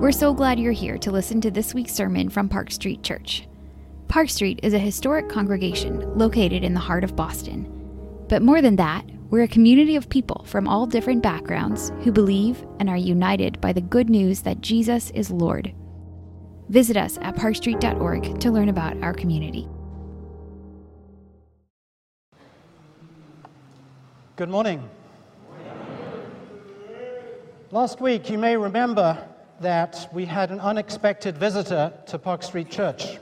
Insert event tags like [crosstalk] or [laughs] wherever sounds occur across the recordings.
We're so glad you're here to listen to this week's sermon from Park Street Church. Park Street is a historic congregation located in the heart of Boston. But more than that, we're a community of people from all different backgrounds who believe and are united by the good news that Jesus is Lord. Visit us at parkstreet.org to learn about our community. Good morning. Last week, you may remember that we had an unexpected visitor to Park Street Church.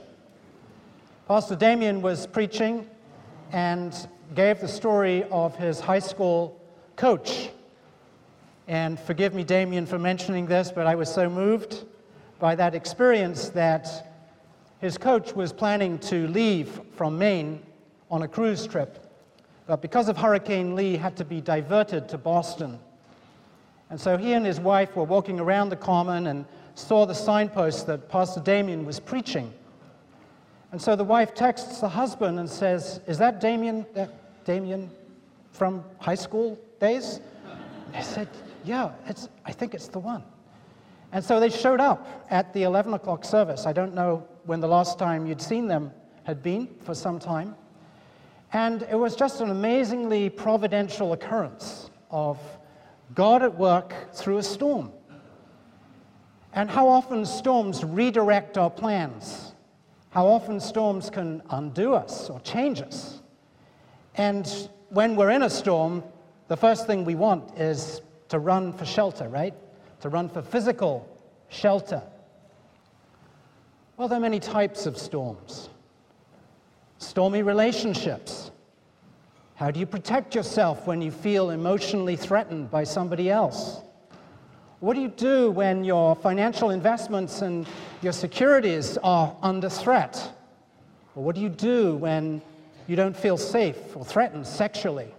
Pastor Damien was preaching and gave the story of his high school coach. And forgive me, Damien, for mentioning this, but I was so moved by that experience that his coach was planning to leave from Maine on a cruise trip. But because of Hurricane Lee, had to be diverted to Boston. And so he and his wife were walking around the common and saw the signpost that Pastor Damien was preaching. And so the wife texts the husband and says, Is that Damien, that Damien from high school days? He said, Yeah, it's, I think it's the one. And so they showed up at the 11 o'clock service. I don't know when the last time you'd seen them had been for some time. And it was just an amazingly providential occurrence of God at work through a storm. And how often storms redirect our plans, how often storms can undo us or change us. And when we're in a storm, the first thing we want is to run for shelter, right? To run for physical shelter. Well, there are many types of storms. Stormy relationships, how do you protect yourself when you feel emotionally threatened by somebody else? What do you do when your financial investments and your securities are under threat? Or what do you do when you don't feel safe or threatened sexually?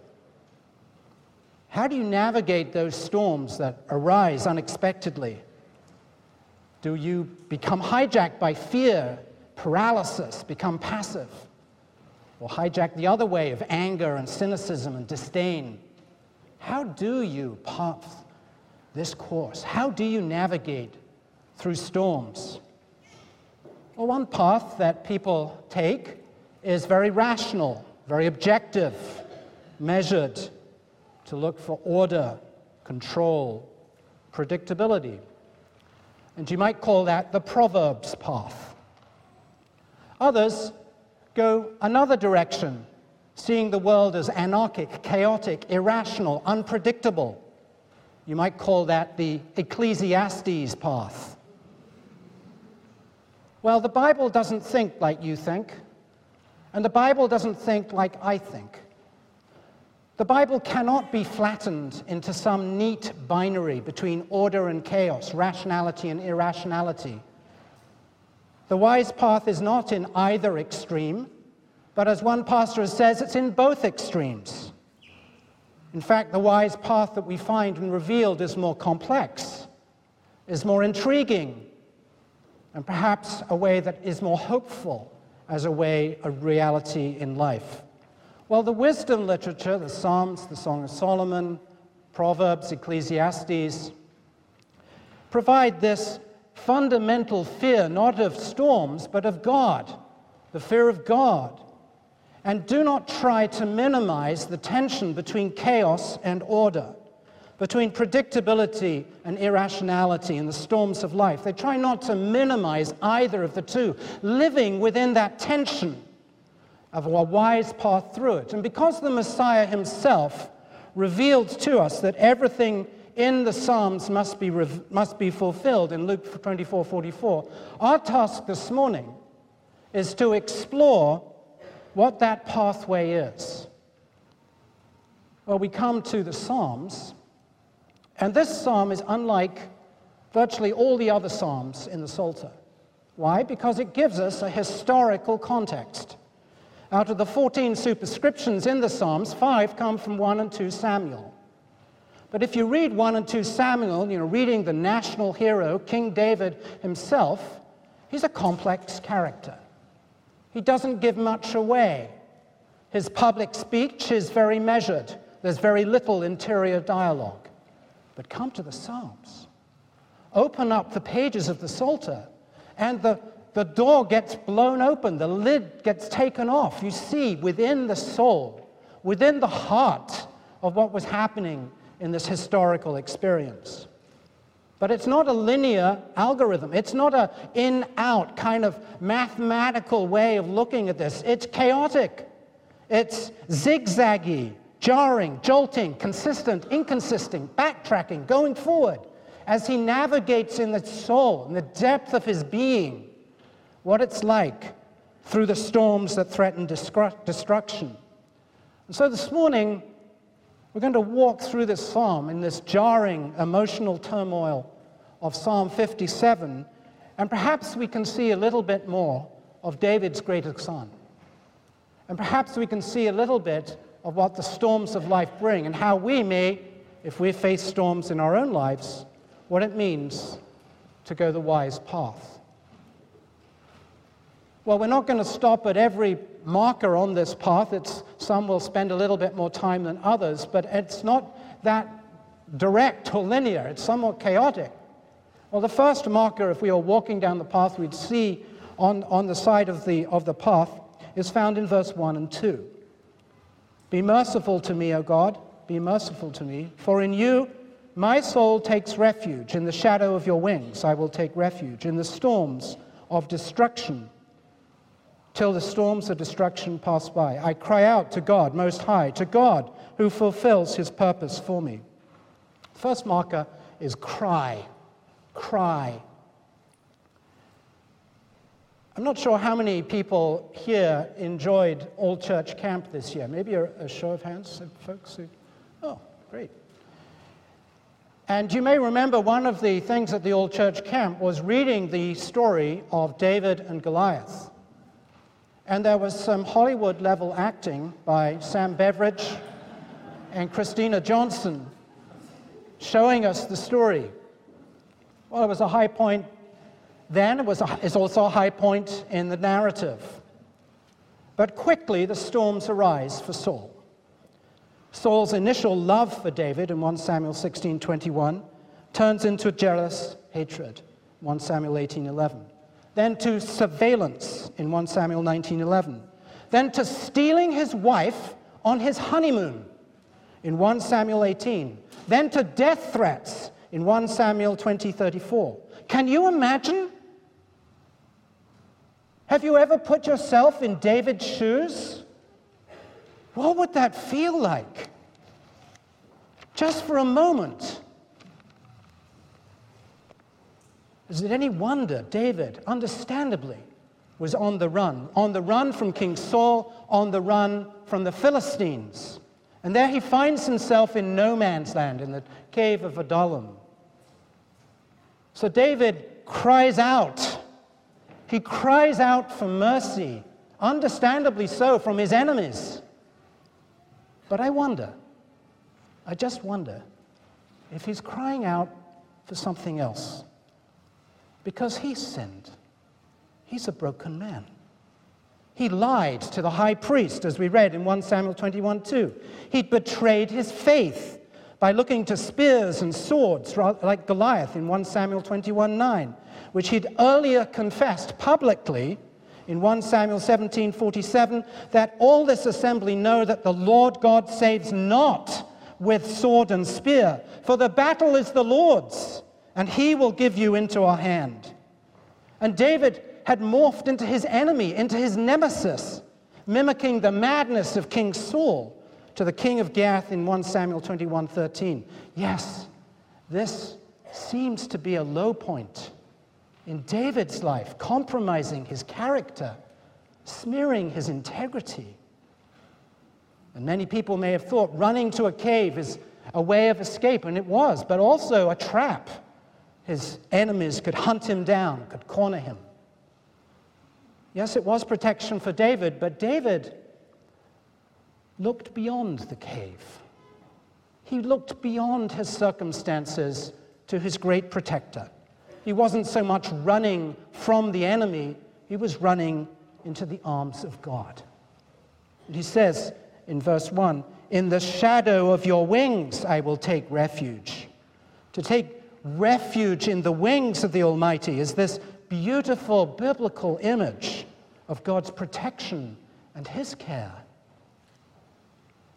How do you navigate those storms that arise unexpectedly? Do you become hijacked by fear, paralysis, become passive? Or hijack the other way of anger and cynicism and disdain. How do you path this course? How do you navigate through storms? Well, one path that people take is very rational, very objective, measured, to look for order, control, predictability. And you might call that the Proverbs path. Others go another direction, seeing the world as anarchic, chaotic, irrational, unpredictable. You might call that the Ecclesiastes path. Well, the Bible doesn't think like you think, and the Bible doesn't think like I think. The Bible cannot be flattened into some neat binary between order and chaos, rationality and irrationality. The wise path is not in either extreme, but as one pastor says, it's in both extremes. In fact, the wise path that we find and revealed is more complex, is more intriguing, and perhaps a way that is more hopeful as a way of reality in life. Well, the wisdom literature, the Psalms, the Song of Solomon, Proverbs, Ecclesiastes, provide this fundamental fear, not of storms, but of God, the fear of God. And do not try to minimize the tension between chaos and order, between predictability and irrationality in the storms of life. They try not to minimize either of the two, living within that tension of a wise path through it. And because the Messiah himself revealed to us that everything in the Psalms must be, must be fulfilled in Luke 24 44. Our task this morning is to explore what that pathway is. Well, we come to the Psalms, and this psalm is unlike virtually all the other psalms in the Psalter. Why? Because it gives us a historical context. Out of the 14 superscriptions in the Psalms, five come from 1 and 2 Samuel. But if you read 1 and 2 Samuel, you know, reading the national hero, King David himself, he's a complex character. He doesn't give much away. His public speech is very measured. There's very little interior dialogue. But come to the Psalms. open up the pages of the Psalter, and the, the door gets blown open, the lid gets taken off. You see within the soul, within the heart of what was happening in this historical experience. But it's not a linear algorithm. It's not a in out kind of mathematical way of looking at this. It's chaotic. It's zigzaggy, jarring, jolting, consistent, inconsistent, backtracking, going forward as he navigates in the soul, in the depth of his being, what it's like through the storms that threaten destruction. And so this morning, we're going to walk through this psalm in this jarring emotional turmoil of Psalm 57, and perhaps we can see a little bit more of David's greatest son. And perhaps we can see a little bit of what the storms of life bring and how we may, if we face storms in our own lives, what it means to go the wise path. Well, we're not going to stop at every marker on this path. It's, some will spend a little bit more time than others, but it's not that direct or linear. It's somewhat chaotic. Well, the first marker, if we were walking down the path, we'd see on, on the side of the, of the path is found in verse 1 and 2. Be merciful to me, O God, be merciful to me, for in you my soul takes refuge. In the shadow of your wings I will take refuge. In the storms of destruction, till the storms of destruction pass by. I cry out to God Most High, to God who fulfills his purpose for me. First marker is cry cry. I'm not sure how many people here enjoyed All Church Camp this year. Maybe a, a show of hands, folks who. Oh, great. And you may remember one of the things at the All Church Camp was reading the story of David and Goliath. And there was some Hollywood level acting by Sam Beveridge and Christina Johnson showing us the story. Well, it was a high point then, it was a, it's also a high point in the narrative. But quickly the storms arise for Saul. Saul's initial love for David in 1 Samuel 16:21 turns into jealous hatred, 1 Samuel 18:11. Then to surveillance in 1 Samuel 19:11. Then to stealing his wife on his honeymoon in 1 Samuel 18. Then to death threats in 1 Samuel 20:34. Can you imagine? Have you ever put yourself in David's shoes? What would that feel like? Just for a moment. Is it any wonder David, understandably, was on the run? On the run from King Saul, on the run from the Philistines. And there he finds himself in no man's land, in the cave of Adullam. So David cries out. He cries out for mercy, understandably so, from his enemies. But I wonder, I just wonder, if he's crying out for something else. Because he sinned. He's a broken man. He lied to the high priest, as we read in 1 Samuel 21 2. He betrayed his faith by looking to spears and swords like Goliath in 1 Samuel 21 9, which he'd earlier confessed publicly in 1 Samuel 17 47 that all this assembly know that the Lord God saves not with sword and spear, for the battle is the Lord's, and he will give you into our hand. And David had morphed into his enemy, into his nemesis, mimicking the madness of King Saul to the king of Gath in 1 Samuel 21:13. Yes, this seems to be a low point in David's life, compromising his character, smearing his integrity. And many people may have thought running to a cave is a way of escape, and it was, but also a trap. His enemies could hunt him down, could corner him. Yes, it was protection for David, but David looked beyond the cave. He looked beyond his circumstances to his great protector. He wasn't so much running from the enemy, he was running into the arms of God. And he says in verse 1 In the shadow of your wings I will take refuge. To take refuge in the wings of the Almighty is this beautiful biblical image of God's protection and his care.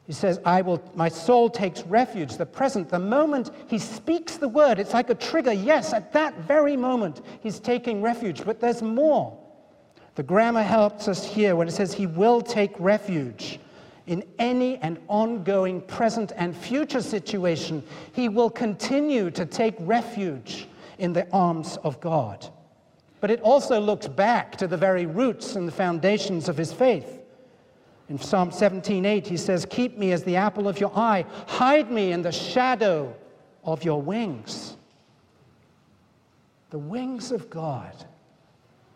He says, I will, my soul takes refuge, the present, the moment he speaks the word, it's like a trigger. Yes, at that very moment, he's taking refuge, but there's more. The grammar helps us here when it says he will take refuge in any and ongoing present and future situation. He will continue to take refuge in the arms of God. But it also looks back to the very roots and the foundations of his faith. In Psalm 17:8 he says, "Keep me as the apple of your eye, hide me in the shadow of your wings." The wings of God,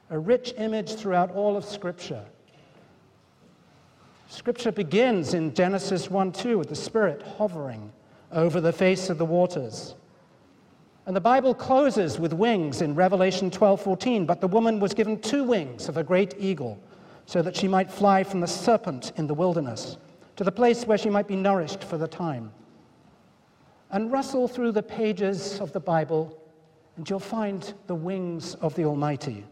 a rich image throughout all of scripture. Scripture begins in Genesis 1:2 with the Spirit hovering over the face of the waters. And the Bible closes with wings in Revelation 12:14, but the woman was given two wings of a great eagle so that she might fly from the serpent in the wilderness to the place where she might be nourished for the time. And rustle through the pages of the Bible, and you'll find the wings of the Almighty.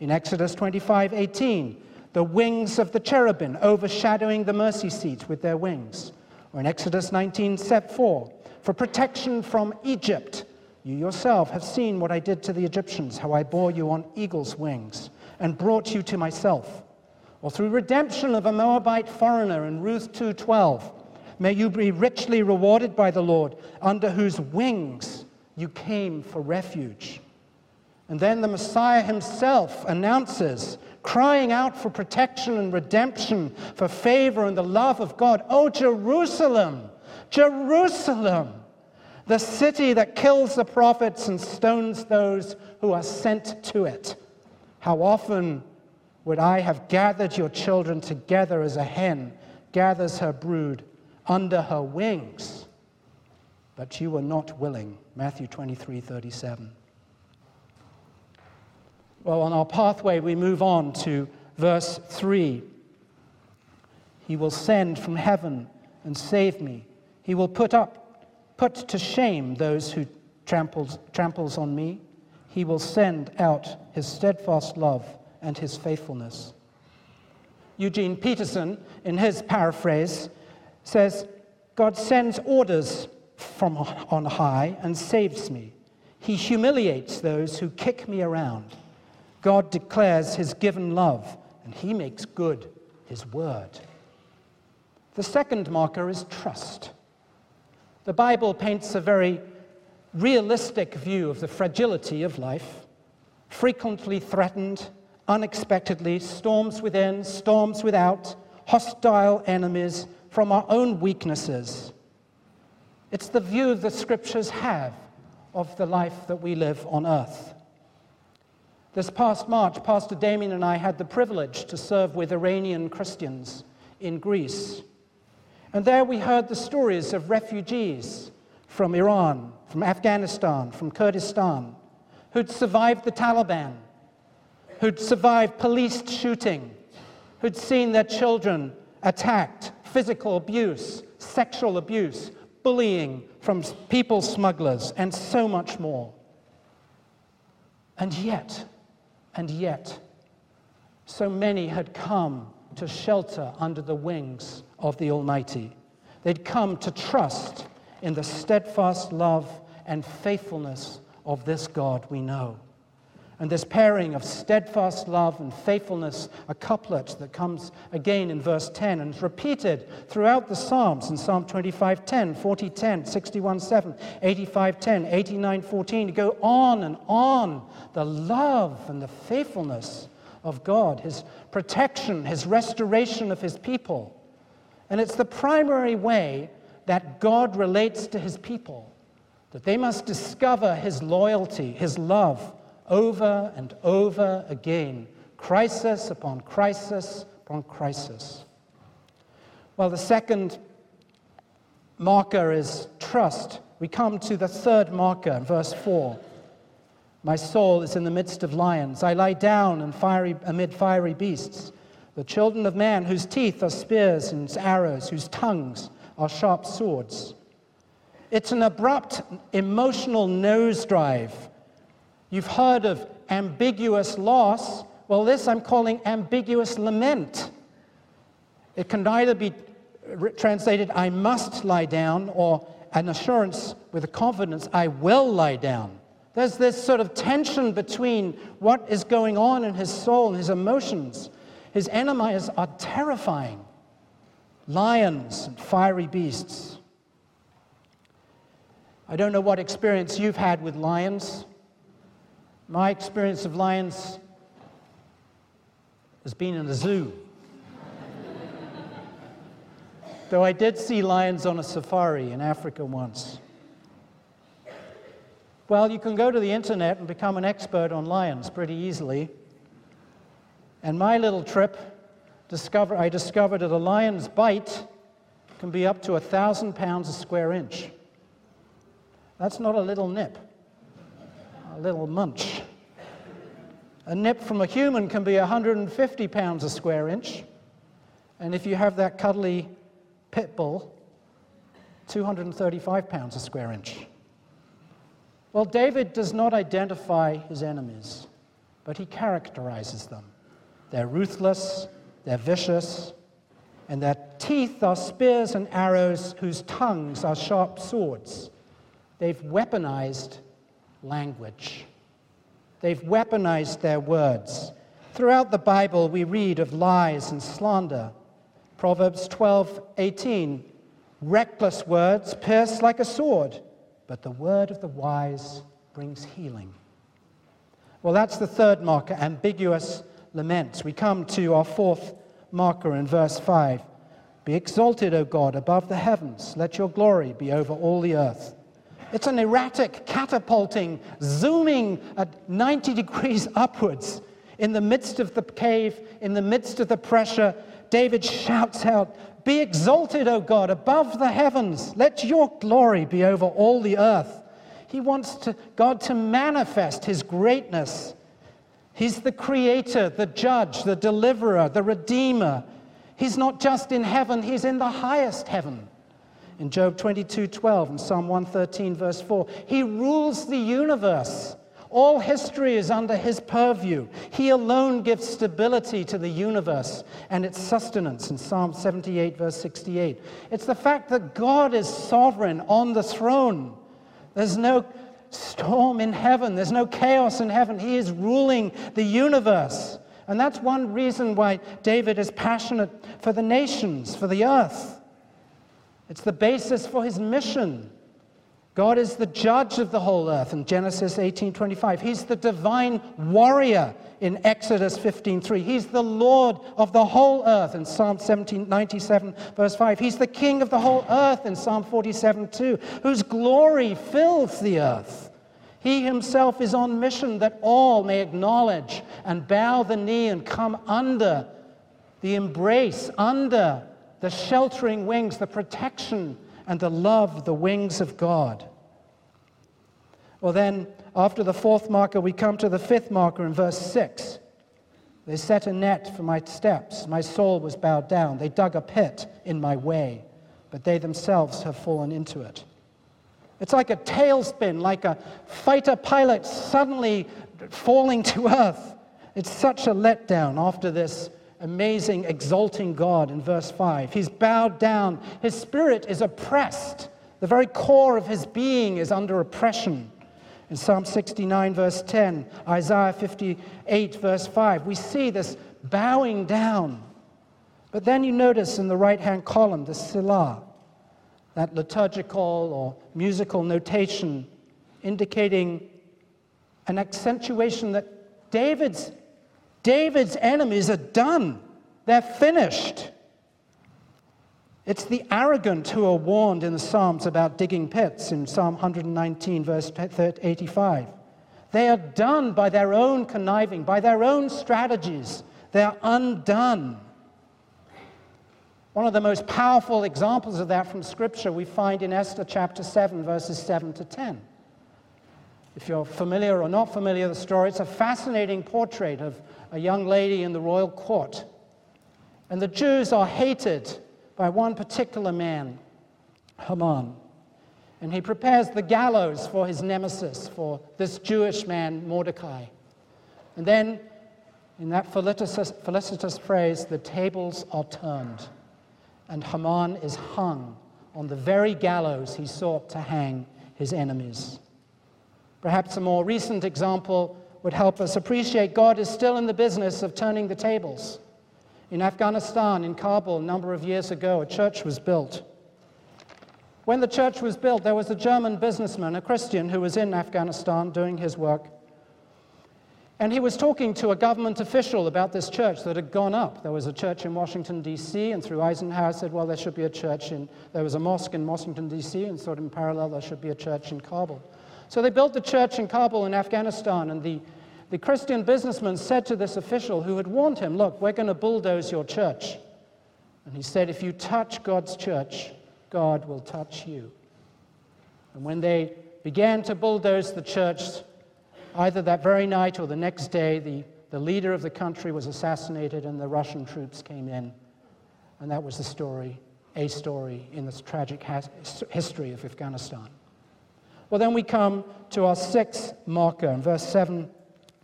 In Exodus 25 18, the wings of the cherubim overshadowing the mercy seat with their wings. Or in Exodus 19 4, for protection from Egypt, you yourself have seen what I did to the Egyptians, how I bore you on eagle's wings and brought you to myself or through redemption of a Moabite foreigner in Ruth 2:12. May you be richly rewarded by the Lord, under whose wings you came for refuge. And then the Messiah himself announces, crying out for protection and redemption, for favor and the love of God. Oh, Jerusalem, Jerusalem, the city that kills the prophets and stones those who are sent to it. How often would I have gathered your children together as a hen gathers her brood under her wings? But you were not willing. Matthew 23 37. Well, on our pathway, we move on to verse 3. He will send from heaven and save me. He will put up, put to shame those who tramples, tramples on me. He will send out his steadfast love and his faithfulness. Eugene Peterson, in his paraphrase, says, God sends orders from on high and saves me. He humiliates those who kick me around. God declares his given love, and he makes good his word. The second marker is trust. The Bible paints a very realistic view of the fragility of life, frequently threatened unexpectedly, storms within, storms without, hostile enemies from our own weaknesses. It's the view the scriptures have of the life that we live on earth. This past March, Pastor Damien and I had the privilege to serve with Iranian Christians in Greece. And there we heard the stories of refugees from Iran, from Afghanistan, from Kurdistan, who'd survived the Taliban who'd survived police shooting, who'd seen their children attacked, physical abuse, sexual abuse, bullying from people smugglers, and so much more. And yet, and yet, so many had come to shelter under the wings of the Almighty. They'd come to trust in the steadfast love and faithfulness of this God we know. And this pairing of steadfast love and faithfulness, a couplet that comes again in verse 10 and is repeated throughout the Psalms in Psalm 25 10, 40 10, 61 7, 85 10, 89 14, to go on and on. The love and the faithfulness of God, His protection, His restoration of His people. And it's the primary way that God relates to His people, that they must discover His loyalty, His love over and over again, crisis upon crisis upon crisis. Well, the second marker is trust. We come to the third marker, verse 4. My soul is in the midst of lions. I lie down fiery, amid fiery beasts. The children of man, whose teeth are spears and arrows, whose tongues are sharp swords. It's an abrupt emotional nosedive. You've heard of ambiguous loss. Well, this I'm calling ambiguous lament. It can either be translated, I must lie down, or an assurance with a confidence, I will lie down. There's this sort of tension between what is going on in his soul and his emotions. His enemies are terrifying lions and fiery beasts. I don't know what experience you've had with lions. My experience of lions has been in a zoo. Though I did see lions on a safari in Africa once. Well, you can go to the internet and become an expert on lions pretty easily. And my little trip, discover, I discovered that a lion's bite can be up to a thousand pounds a square inch. That's not a little nip, a little munch. A nip from a human can be 150 pounds a square inch. And if you have that cuddly pit bull, 235 pounds a square inch. Well, David does not identify his enemies, but he characterizes them. They're ruthless, they're vicious, and their teeth are spears and arrows whose tongues are sharp swords. They've weaponized language. They've weaponized their words. Throughout the Bible, we read of lies and slander. Proverbs 12, 18. Reckless words pierce like a sword but the word of the wise brings healing. Well, that's the third marker, ambiguous laments. We come to our fourth marker in verse 5. Be exalted, O God, above the heavens. Let your glory be over all the earth. It's an erratic, catapulting, zooming at 90 degrees [laughs] upwards. In the midst of the cave, in the midst of the pressure, David shouts out, be exalted, O God, above the heavens. Let your glory be over all the earth. He wants to, God to manifest his greatness. He's the creator, the judge, the deliverer, the redeemer. He's not just in heaven, he's in the highest heaven. In Job 22 12 and Psalm 113, verse 4, he rules the universe. All history is under his purview. He alone gives stability to the universe and its sustenance in Psalm 78, verse 68. It's the fact that God is sovereign on the throne. There's no storm in heaven, there's no chaos in heaven. He is ruling the universe. And that's one reason why David is passionate for the nations, for the earth. It's the basis for his mission. God is the judge of the whole earth in Genesis 18:25. He's the divine warrior in Exodus 15:3. He's the Lord of the whole earth in Psalm 1797 verse 5. He's the king of the whole earth in Psalm 47:2, whose glory fills the earth. He himself is on mission that all may acknowledge and bow the knee and come under the embrace, under the sheltering wings, the protection and the love the wings of God. Well, then, after the fourth marker, we come to the fifth marker in verse 6. They set a net for my steps. My soul was bowed down. They dug a pit in my way, but they themselves have fallen into it. It's like a tailspin, like a fighter pilot suddenly falling to earth. It's such a letdown after this amazing, exalting God in verse 5. He's bowed down, his spirit is oppressed. The very core of his being is under oppression. In Psalm 69, verse 10, Isaiah 58, verse 5, we see this bowing down. But then you notice in the right hand column the Selah, that liturgical or musical notation indicating an accentuation that David's David's enemies are done, they're finished. It's the arrogant who are warned in the Psalms about digging pits in Psalm 119, verse 85. They are done by their own conniving, by their own strategies. They are undone. One of the most powerful examples of that from Scripture we find in Esther chapter 7, verses 7 to 10. If you're familiar or not familiar with the story, it's a fascinating portrait of a young lady in the royal court. And the Jews are hated by one particular man, Haman. And he prepares the gallows for his nemesis, for this Jewish man, Mordecai. And then, in that felicitous, felicitous phrase, the tables are turned, and Haman is hung on the very gallows he sought to hang his enemies. Perhaps a more recent example would help us appreciate God is still in the business of turning the tables. In Afghanistan, in Kabul, a number of years ago, a church was built. When the church was built, there was a German businessman, a Christian, who was in Afghanistan doing his work. And he was talking to a government official about this church that had gone up. There was a church in Washington, D.C., and through Eisenhower said, well, there should be a church in, there was a mosque in Washington, D.C., and sort of in parallel, there should be a church in Kabul. So they built the church in Kabul in Afghanistan, and the, the Christian businessman said to this official who had warned him, Look, we're going to bulldoze your church. And he said, If you touch God's church, God will touch you. And when they began to bulldoze the church, either that very night or the next day, the, the leader of the country was assassinated and the Russian troops came in. And that was the story, a story in this tragic history of Afghanistan. Well, then we come to our sixth marker in verse 7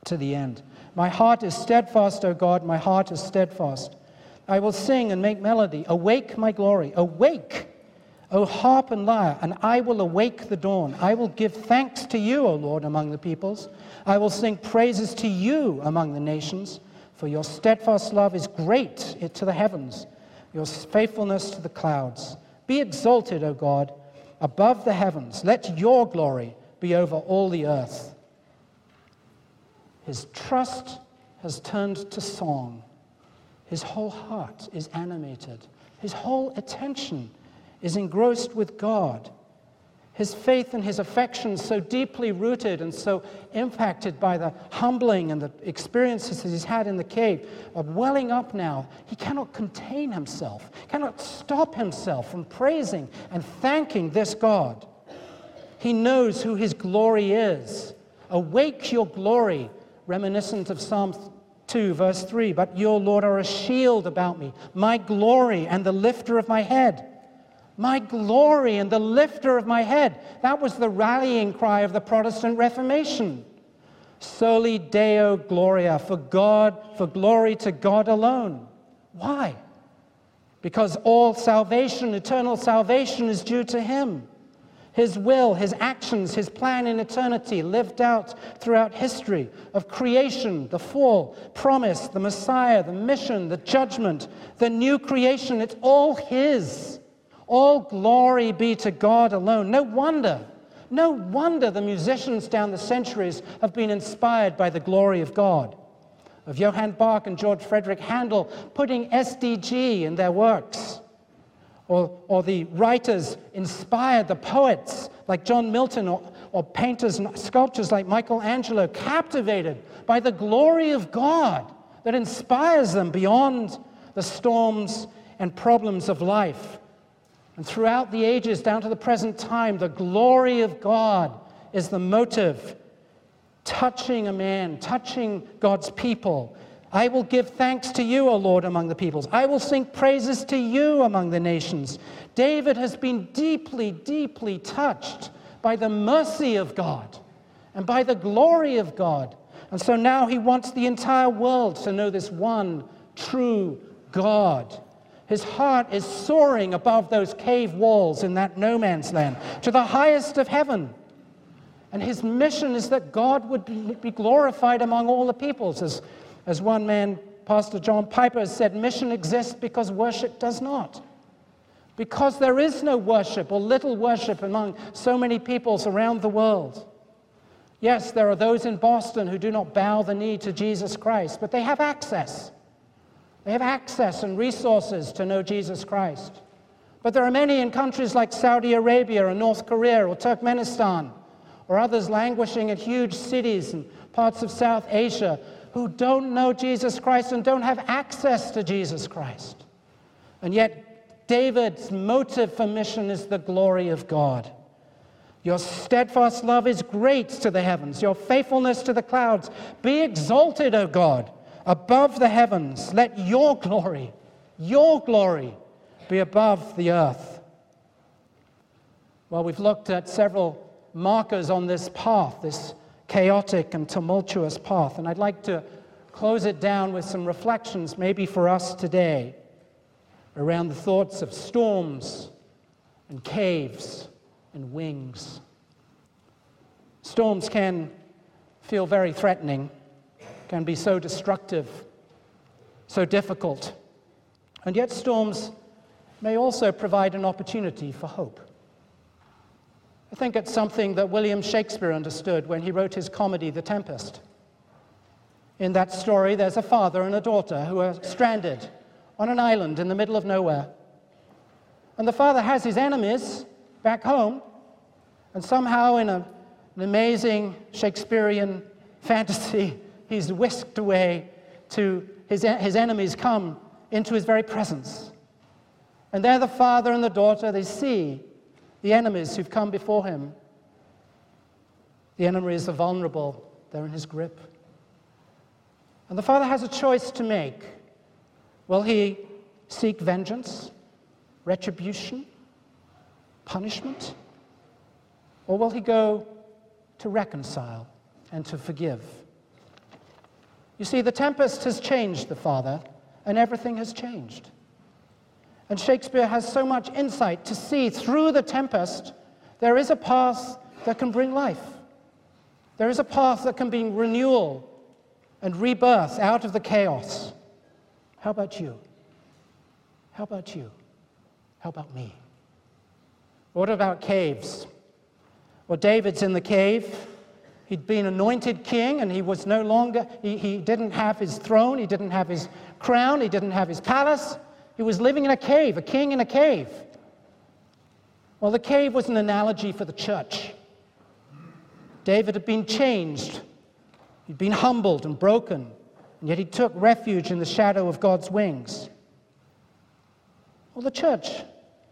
to the end. My heart is steadfast, O God, my heart is steadfast. I will sing and make melody. Awake, my glory. Awake, O harp and lyre, and I will awake the dawn. I will give thanks to you, O Lord, among the peoples. I will sing praises to you among the nations, for your steadfast love is great to the heavens, your faithfulness to the clouds. Be exalted, O God above the heavens. Let your glory be over all the earth. His trust has turned to song. His whole heart is animated. His whole attention is engrossed with God his faith and his affections so deeply rooted and so impacted by the humbling and the experiences that he's had in the cave are welling up now. He cannot contain himself, cannot stop himself from praising and thanking this God. He knows who his glory is. Awake your glory, reminiscent of Psalm 2, verse 3. But your Lord are a shield about me, my glory and the lifter of my head my glory and the lifter of my head. That was the rallying cry of the Protestant Reformation. Soli Deo Gloria, for God, for glory to God alone. Why? Because all salvation, eternal salvation, is due to Him. His will, His actions, His plan in eternity, lived out throughout history of creation, the fall, promise, the Messiah, the mission, the judgment, the new creation. It's all His. All glory be to God alone. No wonder, no wonder the musicians down the centuries have been inspired by the glory of God. Of Johann Bach and George Frederick Handel putting SDG in their works. Or, or the writers inspired the poets like John Milton or, or painters and sculptors like Michelangelo, captivated by the glory of God that inspires them beyond the storms and problems of life. And throughout the ages, down to the present time, the glory of God is the motive touching a man, touching God's people. I will give thanks to you, O Lord, among the peoples. I will sing praises to you among the nations. David has been deeply, deeply touched by the mercy of God and by the glory of God. And so now he wants the entire world to know this one true God. His heart is soaring above those cave walls in that no man's land to the highest of heaven. And his mission is that God would be glorified among all the peoples. As, as one man, Pastor John Piper, has said, mission exists because worship does not. Because there is no worship or little worship among so many peoples around the world. Yes, there are those in Boston who do not bow the knee to Jesus Christ, but they have access. They have access and resources to know Jesus Christ. But there are many in countries like Saudi Arabia or North Korea or Turkmenistan or others languishing in huge cities and parts of South Asia who don't know Jesus Christ and don't have access to Jesus Christ. And yet, David's motive for mission is the glory of God. Your steadfast love is great to the heavens, your faithfulness to the clouds. Be exalted, O God above the heavens. Let your glory, your glory, be above the earth. Well, we've looked at several markers on this path, this chaotic and tumultuous path, and I'd like to close it down with some reflections, maybe for us today, around the thoughts of storms and caves and wings. Storms can feel very threatening, can be so destructive, so difficult, and yet storms may also provide an opportunity for hope. I think it's something that William Shakespeare understood when he wrote his comedy, The Tempest. In that story, there's a father and a daughter who are stranded on an island in the middle of nowhere. And the father has his enemies back home, and somehow, in a, an amazing Shakespearean [laughs] fantasy, he's whisked away to his, his enemies come into his very presence. And there, the father and the daughter, they see the enemies who've come before him. The enemies are vulnerable, they're in his grip. And the father has a choice to make. Will he seek vengeance, retribution, punishment? Or will he go to reconcile and to forgive? You see, the tempest has changed the father, and everything has changed. And Shakespeare has so much insight to see through the tempest, there is a path that can bring life. There is a path that can bring renewal and rebirth out of the chaos. How about you? How about you? How about me? What about caves? Well, David's in the cave. He'd been anointed king and he was no longer, he, he didn't have his throne, he didn't have his crown, he didn't have his palace. He was living in a cave, a king in a cave. Well, the cave was an analogy for the church. David had been changed, he'd been humbled and broken, and yet he took refuge in the shadow of God's wings. Well, the church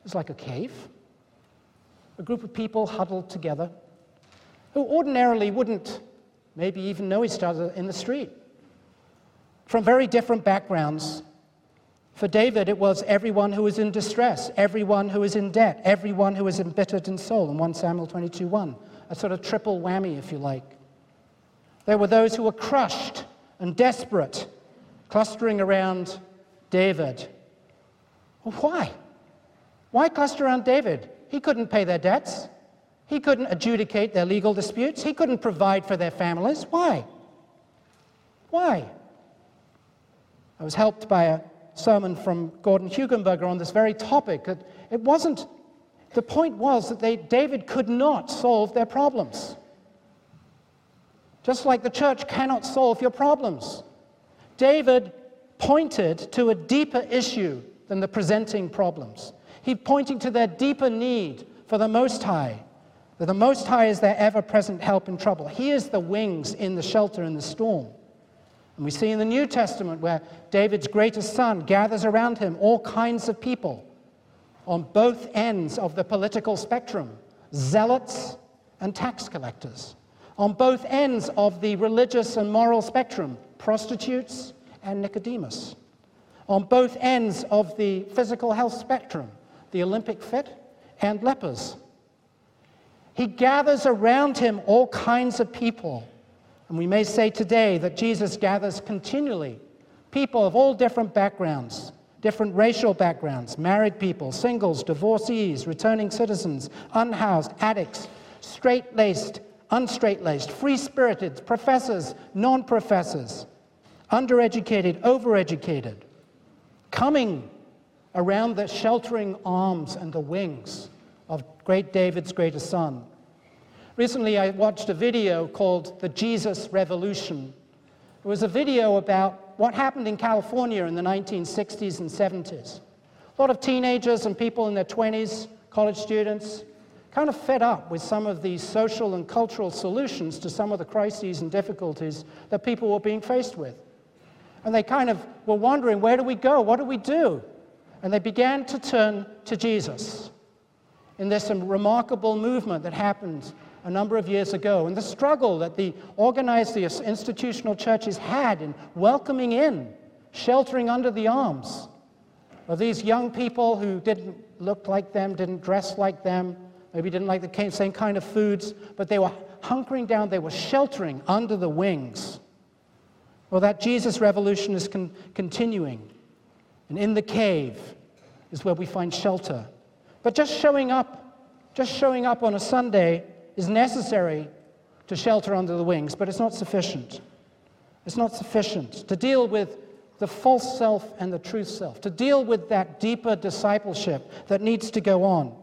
is like a cave, a group of people huddled together who ordinarily wouldn't maybe even know each other in the street. From very different backgrounds, for David, it was everyone who was in distress, everyone who was in debt, everyone who was embittered in soul in 1 Samuel 22 1. A sort of triple whammy, if you like. There were those who were crushed and desperate, clustering around David. Why? Why cluster around David? He couldn't pay their debts. He couldn't adjudicate their legal disputes. He couldn't provide for their families. Why? Why? I was helped by a sermon from Gordon Hugenberger on this very topic. It wasn't, the point was that they, David could not solve their problems. Just like the church cannot solve your problems. David pointed to a deeper issue than the presenting problems. He pointing to their deeper need for the Most High, that the Most High is their ever present help in trouble. He is the wings in the shelter in the storm. And we see in the New Testament where David's greatest son gathers around him all kinds of people on both ends of the political spectrum zealots and tax collectors. On both ends of the religious and moral spectrum prostitutes and Nicodemus. On both ends of the physical health spectrum the Olympic fit and lepers. He gathers around him all kinds of people and we may say today that Jesus gathers continually people of all different backgrounds, different racial backgrounds, married people, singles, divorcees, returning citizens, unhoused, addicts, straight laced, unstraight laced, free spirited, professors, non professors, undereducated, overeducated, coming around the sheltering arms and the wings of great David's greatest son. Recently, I watched a video called The Jesus Revolution. It was a video about what happened in California in the 1960s and 70s. A lot of teenagers and people in their 20s, college students, kind of fed up with some of these social and cultural solutions to some of the crises and difficulties that people were being faced with. And they kind of were wondering, where do we go? What do we do? And they began to turn to Jesus in this remarkable movement that happened a number of years ago, and the struggle that the organized, the institutional churches had in welcoming in, sheltering under the arms of these young people who didn't look like them, didn't dress like them, maybe didn't like the same kind of foods, but they were hunkering down, they were sheltering under the wings. Well, that Jesus revolution is con- continuing. And in the cave is where we find shelter. But just showing up, just showing up on a Sunday is necessary to shelter under the wings, but it's not sufficient. It's not sufficient to deal with the false self and the true self, to deal with that deeper discipleship that needs to go on.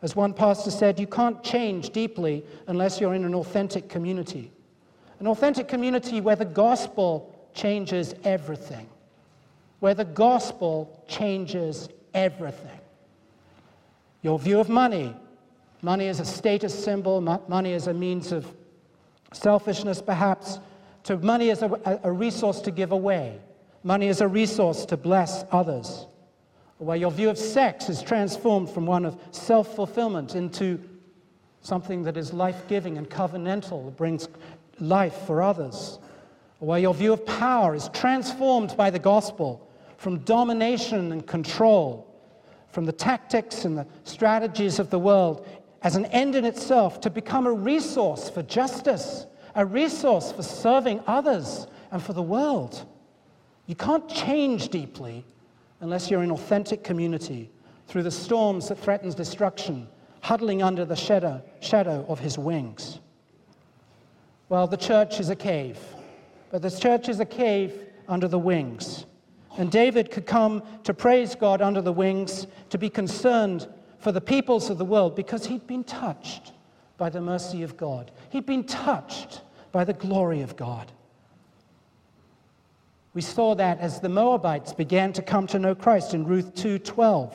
As one pastor said, you can't change deeply unless you're in an authentic community. An authentic community where the gospel changes everything. Where the gospel changes everything. Your view of money money as a status symbol, money as a means of selfishness, perhaps, to money as a, a resource to give away, money as a resource to bless others. Where your view of sex is transformed from one of self fulfillment into something that is life giving and covenantal, that brings life for others, where your view of power is transformed by the gospel from domination and control, from the tactics and the strategies of the world as an end in itself to become a resource for justice, a resource for serving others and for the world. You can't change deeply unless you're in authentic community through the storms that threatens destruction, huddling under the shadow, shadow of his wings. Well, the church is a cave, but the church is a cave under the wings. And David could come to praise God under the wings, to be concerned for the peoples of the world, because he'd been touched by the mercy of God. He'd been touched by the glory of God. We saw that as the Moabites began to come to know Christ in Ruth 2:12,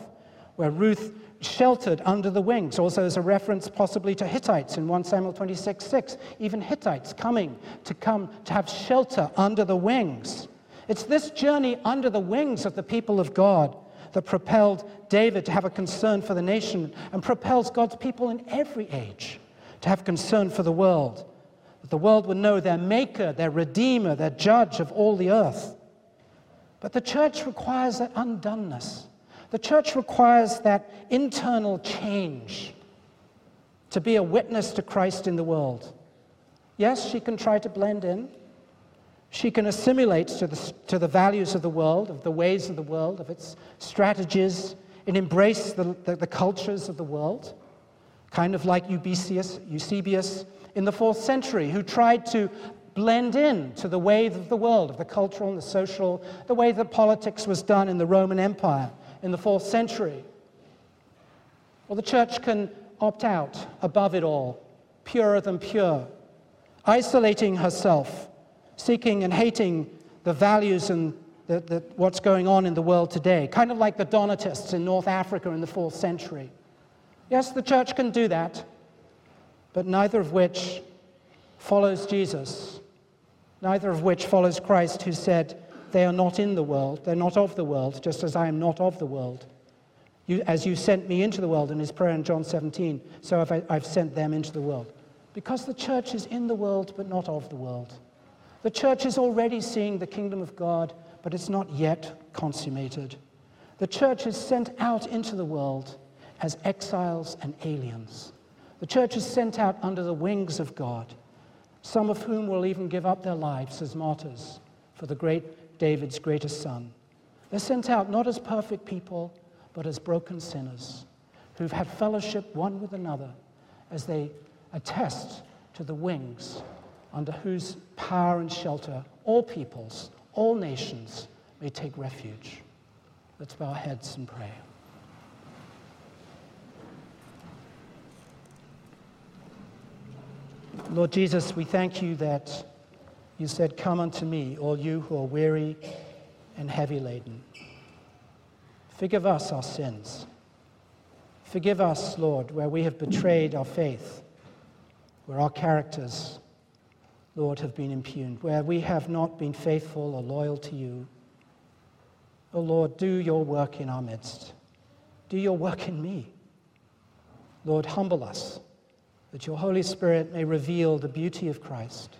where Ruth sheltered under the wings. Also, as a reference possibly to Hittites in 1 Samuel 26 6. Even Hittites coming to come to have shelter under the wings. It's this journey under the wings of the people of God that propelled David to have a concern for the nation and propels God's people in every age to have concern for the world that the world would know their maker, their redeemer, their judge of all the earth. But the church requires that undoneness. The church requires that internal change to be a witness to Christ in the world. Yes, she can try to blend in. She can assimilate to the, to the values of the world, of the ways of the world, of its strategies, and embrace the, the, the cultures of the world, kind of like Eusebius, Eusebius in the fourth century, who tried to blend in to the ways of the world, of the cultural and the social, the way that politics was done in the Roman Empire in the fourth century. Well, the church can opt out above it all, purer than pure, isolating herself, seeking and hating the values and the, the, what's going on in the world today, kind of like the Donatists in North Africa in the fourth century. Yes, the church can do that but neither of which follows Jesus, neither of which follows Christ, who said, They are not in the world, they're not of the world, just as I am not of the world. You, as you sent me into the world in his prayer in John 17, so have I, I've sent them into the world. Because the church is in the world, but not of the world. The church is already seeing the kingdom of God, but it's not yet consummated. The church is sent out into the world as exiles and aliens. The church is sent out under the wings of God, some of whom will even give up their lives as martyrs for the great David's greatest son. They're sent out not as perfect people, but as broken sinners who've had fellowship one with another as they attest to the wings under whose power and shelter all peoples, all nations may take refuge. Let's bow our heads and pray. Lord Jesus, we thank you that you said, Come unto me, all you who are weary and heavy laden. Forgive us our sins. Forgive us, Lord, where we have betrayed our faith, where our characters, Lord, have been impugned, where we have not been faithful or loyal to you. Oh, Lord, do your work in our midst. Do your work in me. Lord, humble us that your Holy Spirit may reveal the beauty of Christ,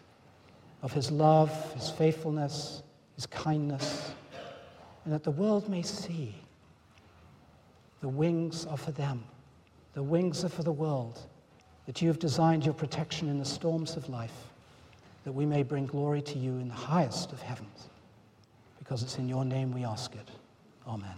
of his love, his faithfulness, his kindness, and that the world may see the wings are for them, The wings are for the world, that you have designed your protection in the storms of life, that we may bring glory to you in the highest of heavens. Because it's in your name we ask it. Amen.